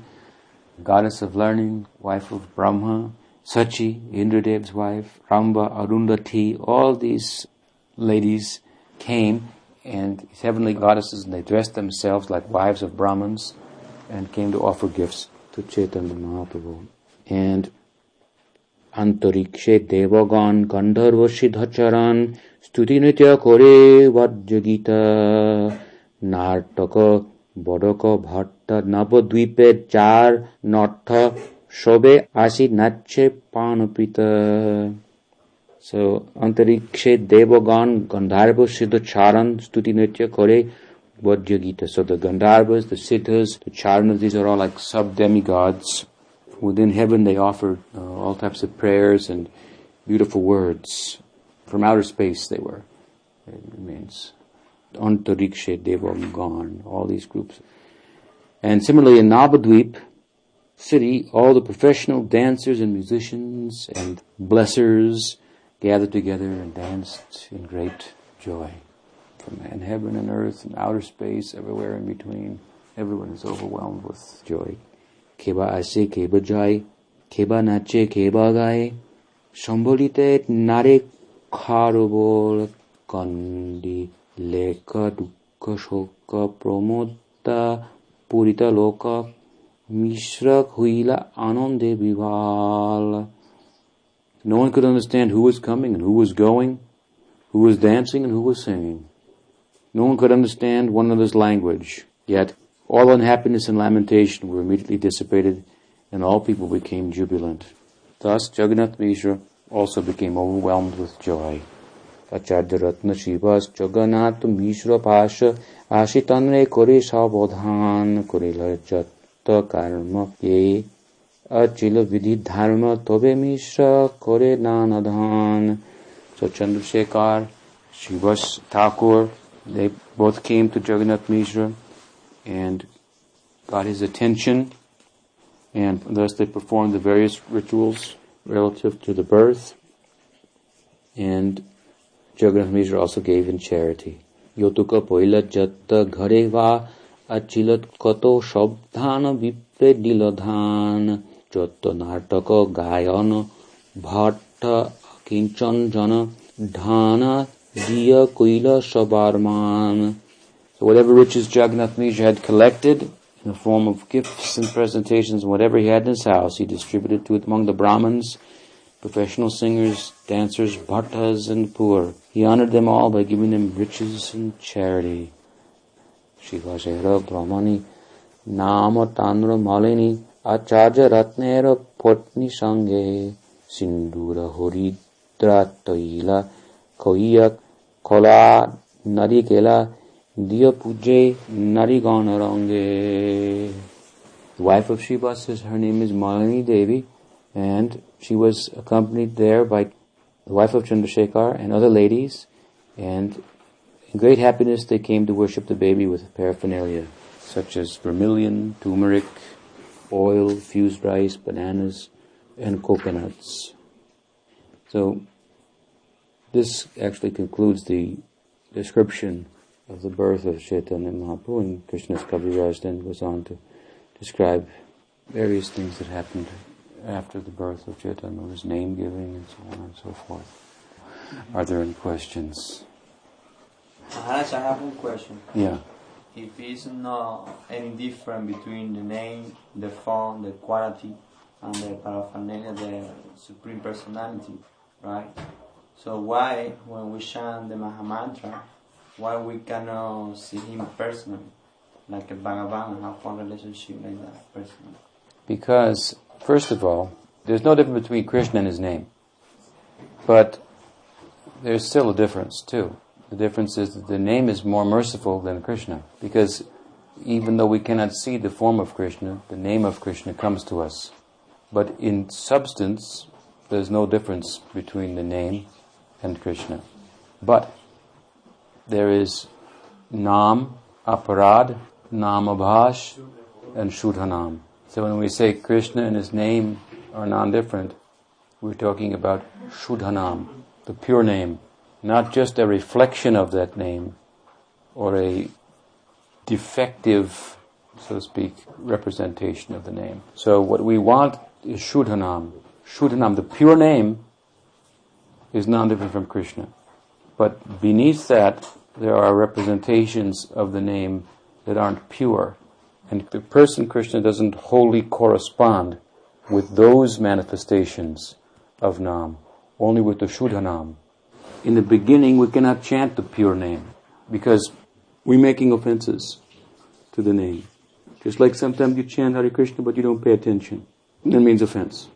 goddess of learning, wife of Brahma, Sachi, Indradev's wife, Ramba, Arundhati, all these ladies came and heavenly goddesses and they dressed themselves like wives of Brahmins and came to offer gifts to Chaitanya Mahaprabhu. And Antarikshe Devagan Gandharva Siddhacharan Stuti Nitya Kore Vajjagita নাটক বড়ক ভট্ট নবদ্বীপে চার north শোভে আসি নাচে পানপিত So, অন্তরিক্ষে দেবগণ গন্ধর্ব সিদ্ধচারণ স্তুতি নৃত্য করে Vajragita. So the Gandharvas, the Siddhas, the Charanas, these are all like sub-demigods. Within heaven they offer uh, all types of prayers and beautiful words. From outer space they were. It onto Rikshe, they were gone, all these groups. And similarly in Navadvip city, all the professional dancers and musicians and blessers gathered together and danced in great joy from heaven and earth and outer space, everywhere in between. Everyone is overwhelmed with joy. Keba ase keba jai, keba nache keba gai, shombolite nare karobol kondi. लेखदुःखशोकप्रमोदा पूरितलोका Mishrak Huila Anande Vival. No one could understand who was coming and who was going, who was dancing and who was singing. No one could understand one another's language. Yet all unhappiness and lamentation were immediately dissipated, and all people became jubilant. Thus Jagannath Mishra also became overwhelmed with joy. Jagannath Mishra Pasha Ashitanre Kore Sabodhan Kore Lajata Karma Ye Achila Vidhi Dharma Tobe Mishra Kore Nanadhan. So Chandrasekhar, Srivas Thakur, they both came to Jagannath Mishra and got his attention and thus they performed the various rituals relative to the birth. And Jagannath Mishra also gave in charity. Yotuka poila jatta ghareva achilat koto shabdhan vipre diladhan jatta nartaka gayan bhatta kinchan jana dhana diya koila sabarman. So whatever riches Jagannath Mishra had collected in the form of gifts and presentations, whatever he had in his house, he distributed to it among the Brahmins, professional singers, dancers, bhattas, and poor. He honored them all by giving them riches and charity. Shivashera Brahmani Nama Tanra Malini Acharya Ratnera Potni Sange Sindura Horidra Toila Koiyak Kola Narikela Diya Puje Nariganarange. Wife of Shiva says her name is Malini Devi and she was accompanied there by the wife of Chandrasekhar and other ladies and in great happiness they came to worship the baby with paraphernalia such as vermilion, turmeric, oil, fused rice, bananas, and coconuts. So this actually concludes the description of the birth of Chaitanya Mahaprabhu, and Krishnadas Kaviraj then goes on to describe various things that happened after the birth of Chaitanya, his name giving and so on and so forth. Are there any questions? Maharaj, I have one question. Yeah. If it's not any different between the name, the form, the quality, and the paraphernalia, the Supreme Personality, right? So why, when we chant the Mahamantra, why we cannot see him personally, like a Bhagavan, and have one relationship like that personally? Because, first of all, there's no difference between Krishna and his name. But there's still a difference, too. The difference is that the name is more merciful than Krishna. Because even though we cannot see the form of Krishna, the name of Krishna comes to us. But in substance, there's no difference between the name and Krishna. But there is Nam, Aparad, Namabhash, and Shudhanam. So when we say Krishna and his name are non-different, we're talking about Shudhanam, the pure name, not just a reflection of that name or a defective, so to speak, representation of the name. So what we want is Shudhanam. Shudhanam, the pure name, is non-different from Krishna. But beneath that, there are representations of the name that aren't pure. And the person Krishna doesn't wholly correspond with those manifestations of Nam, only with the Shuddha Nam. In the beginning, we cannot chant the pure name because we're making offenses to the name. Just like sometimes you chant Hare Krishna but you don't pay attention. That means offense.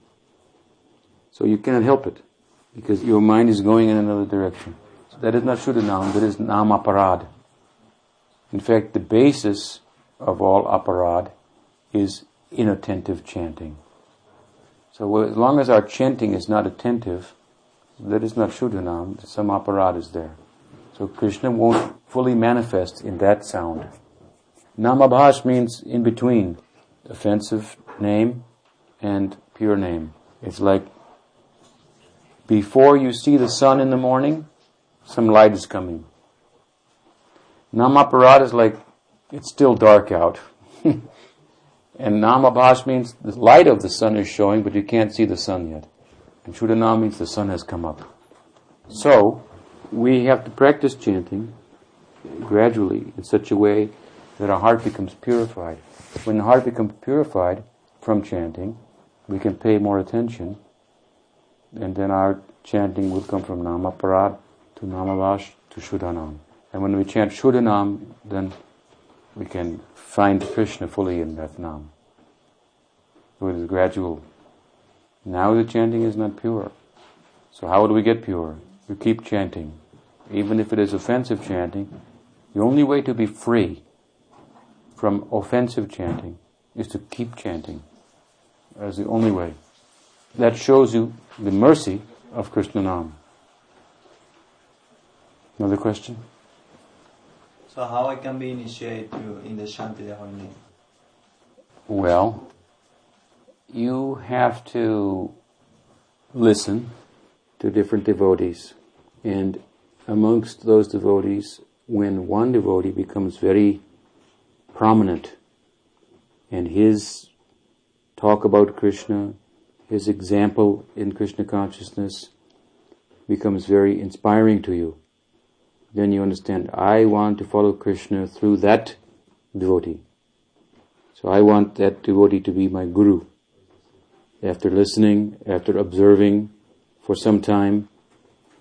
So you cannot help it because your mind is going in another direction. So that is not Shuddha Nam, that is Nam Aparad. In fact, the basis of all aparad is inattentive chanting. So as long as our chanting is not attentive, that is not Shuddhanam, some aparad is there. So Krishna won't fully manifest in that sound. Namabhash means in between, offensive name and pure name. It's like before you see the sun in the morning, some light is coming. Namaparad is like it's still dark out. and Namabhash means the light of the sun is showing, but you can't see the sun yet. And Shuddhanam means the sun has come up. So, we have to practice chanting gradually in such a way that our heart becomes purified. When the heart becomes purified from chanting, we can pay more attention, and then our chanting will come from Namaparad to Namabhash to Shuddhanam. And when we chant Shuddhanam, then we can find Krishna fully in that Nam. So it is gradual. Now the chanting is not pure. So how do we get pure? We keep chanting. Even if it is offensive chanting, the only way to be free from offensive chanting is to keep chanting. As the only way. That shows you the mercy of Krishna Nam. Another question? So how I can be initiated in the Shanti name? Well, you have to listen to different devotees. And amongst those devotees, when one devotee becomes very prominent and his talk about Krishna, his example in Krishna consciousness becomes very inspiring to you, then you understand, I want to follow Krishna through that devotee. So I want that devotee to be my guru. After listening, after observing for some time,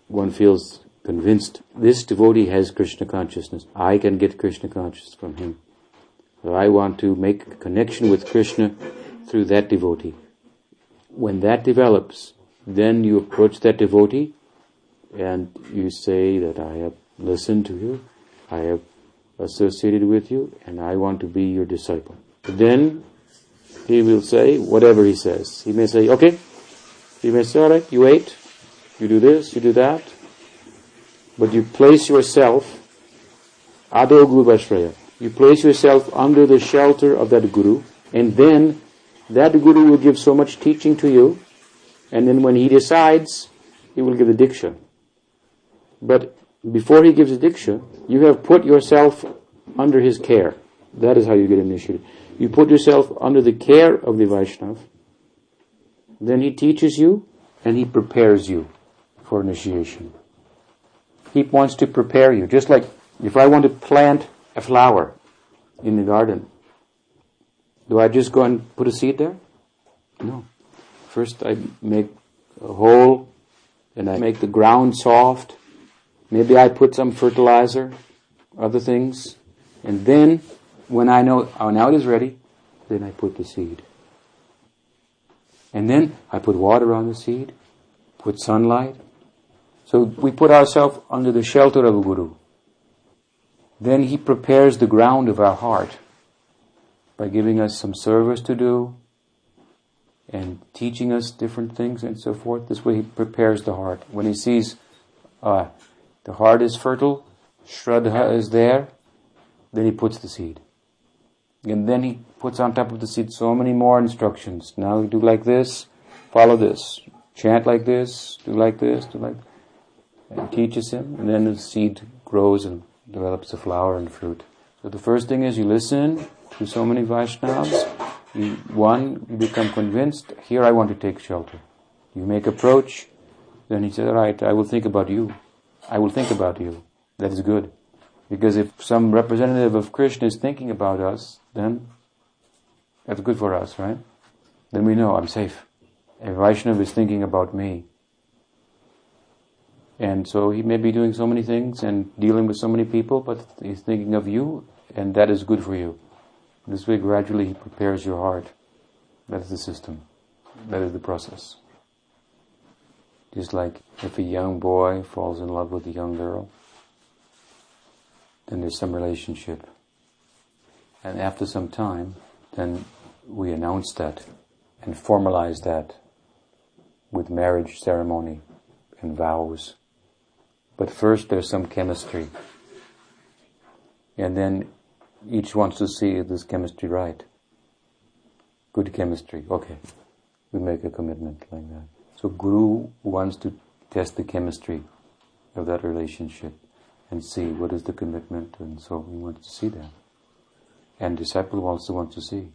one feels convinced this devotee has Krishna consciousness. I can get Krishna consciousness from him. So I want to make a connection with Krishna through that devotee. When that develops, then you approach that devotee and you say that I have listened to you, I have associated with you, and I want to be your disciple. Then he will say whatever he says. He may say, okay, he may say, alright, you wait, you do this, you do that, but you place yourself, Adau Guru you place yourself under the shelter of that Guru, and then that Guru will give so much teaching to you, and then when he decides, he will give the Diksha. But before he gives a diksha, you have put yourself under his care. That is how you get initiated. You put yourself under the care of the Vaishnav. Then he teaches you and he prepares you for initiation. He wants to prepare you. Just like if I want to plant a flower in the garden, do I just go and put a seed there? No. First I make a hole and I make the ground soft Maybe I put some fertilizer, other things, and then when I know, oh, now it is ready, then I put the seed. And then I put water on the seed, put sunlight. So we put ourselves under the shelter of a guru. Then he prepares the ground of our heart by giving us some service to do and teaching us different things and so forth. This way he prepares the heart. When he sees uh, the heart is fertile, Shraddha is there, then he puts the seed. And then he puts on top of the seed so many more instructions. Now do like this, follow this. Chant like this, do like this, do like and teaches him, and then the seed grows and develops a flower and fruit. So the first thing is you listen to so many Vaishnavas. You, one, you become convinced, here I want to take shelter. You make approach, then he says, alright, I will think about you. I will think about you. That is good. Because if some representative of Krishna is thinking about us, then that's good for us, right? Then we know I'm safe. A Vaishnava is thinking about me. And so he may be doing so many things and dealing with so many people, but he's thinking of you, and that is good for you. This way, gradually, he prepares your heart. That is the system. That is the process. Just like if a young boy falls in love with a young girl, then there's some relationship. And after some time, then we announce that and formalize that with marriage ceremony and vows. But first there's some chemistry. And then each wants to see is this chemistry right. Good chemistry. Okay. We make a commitment like that. So Guru wants to test the chemistry of that relationship and see what is the commitment and so we want to see that. And disciple also wants to see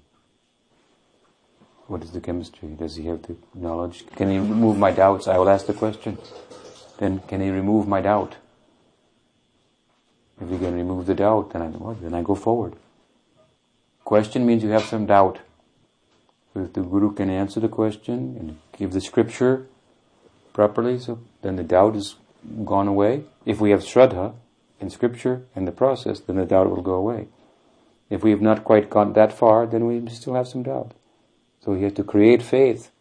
what is the chemistry? Does he have the knowledge? Can he remove my doubts? I will ask the question. Then can he remove my doubt? If he can remove the doubt, then I, well, then I go forward. Question means you have some doubt. If the Guru can answer the question and give the scripture properly, so then the doubt is gone away. If we have Shraddha in scripture and the process, then the doubt will go away. If we have not quite gone that far, then we still have some doubt. So he has to create faith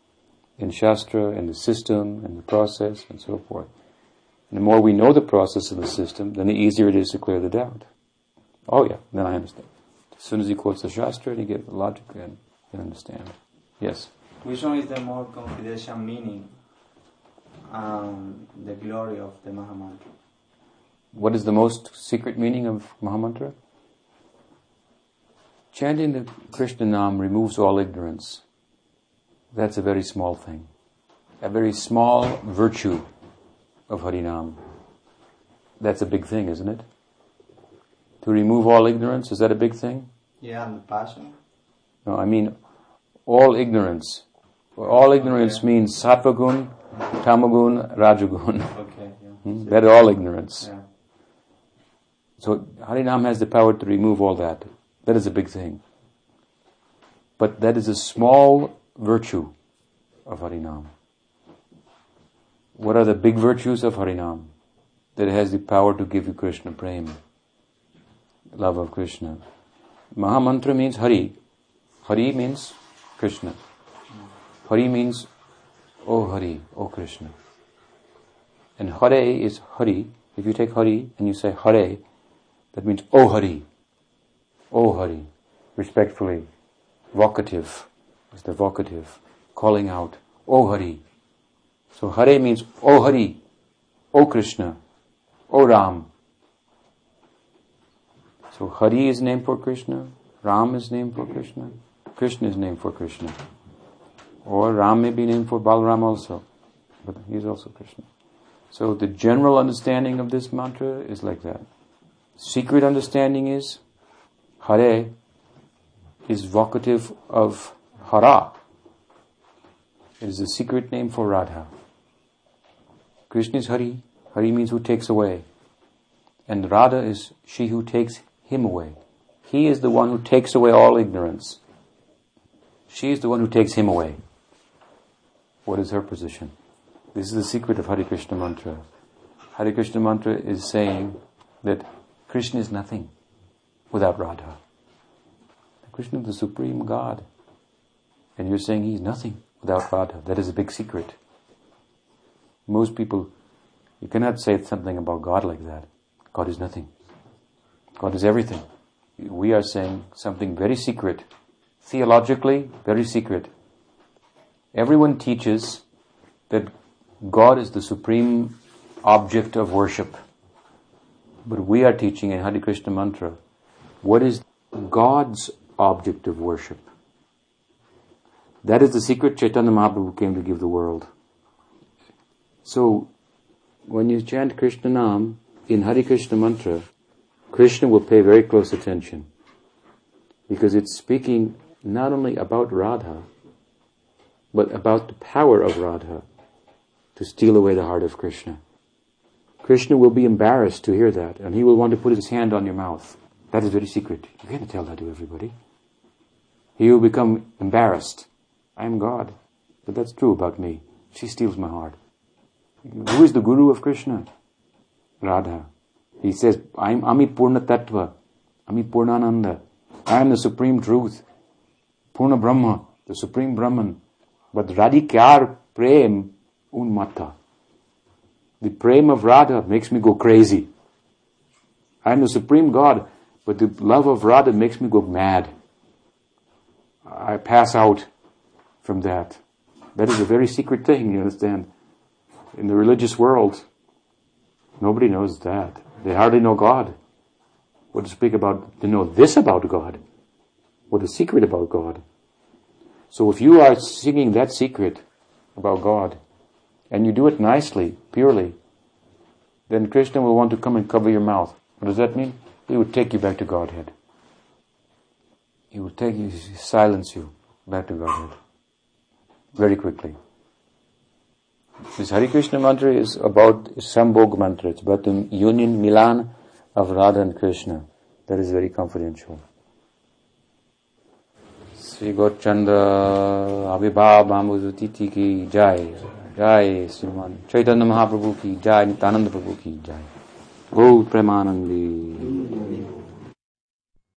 in Shastra and the system and the process and so forth. And the more we know the process of the system, then the easier it is to clear the doubt. Oh yeah, then I understand. As soon as he quotes the Shastra and he gets the logic, then you understand. Yes? Which one is the more confidential meaning and the glory of the Mahamantra? What is the most secret meaning of Mahamantra? Chanting the Krishna Nam removes all ignorance. That's a very small thing. A very small virtue of Harinam. That's a big thing, isn't it? To remove all ignorance, is that a big thing? Yeah, and the passion. No, I mean all ignorance. All ignorance Okay. means sattvagun, tamagun, rajagun. Okay, yeah. Hmm? That are all ignorance. Yeah. So Harinam has the power to remove all that. That is a big thing. But that is a small virtue of Harinam. What are the big virtues of Harinam? That it has the power to give you Krishna prema, love of Krishna. Mahamantra means Hari. Hari means Krishna. Hari means Oh Hari, Oh Krishna. And Hare is Hari. If you take Hari and you say Hare, that means Oh Hari. Oh Hari. Respectfully. Vocative. Is the vocative. Calling out. Oh Hari. So Hare means Oh Hari. Oh Krishna. Oh Ram. So Hari is named for Krishna. Ram is named for Krishna. Krishna is named for Krishna. Or Ram may be named for Balram also. But he is also Krishna. So the general understanding of this mantra is like that. Secret understanding is Hare is vocative of Hara. It is the secret name for Radha. Krishna is Hari. Hari means who takes away. And Radha is she who takes him away. He is the one who takes away all ignorance. She is the one who takes him away. What is her position? This is the secret of Hare Krishna mantra. Hare Krishna mantra is saying that Krishna is nothing without Radha. Krishna is the supreme God. And you're saying he's nothing without Radha. That is a big secret. Most people, you cannot say something about God like that. God is nothing. God is everything. We are saying something very secret. Theologically, very secret. Everyone teaches that God is the supreme object of worship. But we are teaching in Hare Krishna mantra, what is God's object of worship? That is the secret Chaitanya Mahaprabhu came to give the world. So, when you chant Krishna Nam in Hare Krishna mantra, Krishna will pay very close attention. Because it's speaking not only about Radha, but about the power of Radha to steal away the heart of Krishna. Krishna will be embarrassed to hear that, and he will want to put his hand on your mouth. That is very secret. You can't tell that to everybody. He will become embarrassed. I am God. But that's true about me. She steals my heart. Who is the guru of Krishna? Radha. He says, I'm Ami Purna Tattva, Ami Purnananda. I am the supreme truth. Purna Brahma, the supreme Brahman. But Radhikar Prem Unmata. The prem of Radha makes me go crazy. I am the supreme God, but the love of Radha makes me go mad. I pass out from that. That is a very secret thing, you understand? In the religious world, nobody knows that. They hardly know God. What to speak about, to know this about God, or the secret about God. So if you are singing that secret about God, and you do it nicely, purely, then Krishna will want to come and cover your mouth. What does that mean? He would take you back to Godhead. He will take you, silence you back to Godhead. Very quickly. This Hari Krishna mantra is about Sambhog mantra. It's about the union, Milan of Radha and Krishna. That is very confidential. Sri Gaurchandra Abhibhav Bambuzutiti ki jai. Jai Sriman Chaitanya Mahaprabhu ki jai. Nityananda Prabhu ki jai. Oh Premanandi.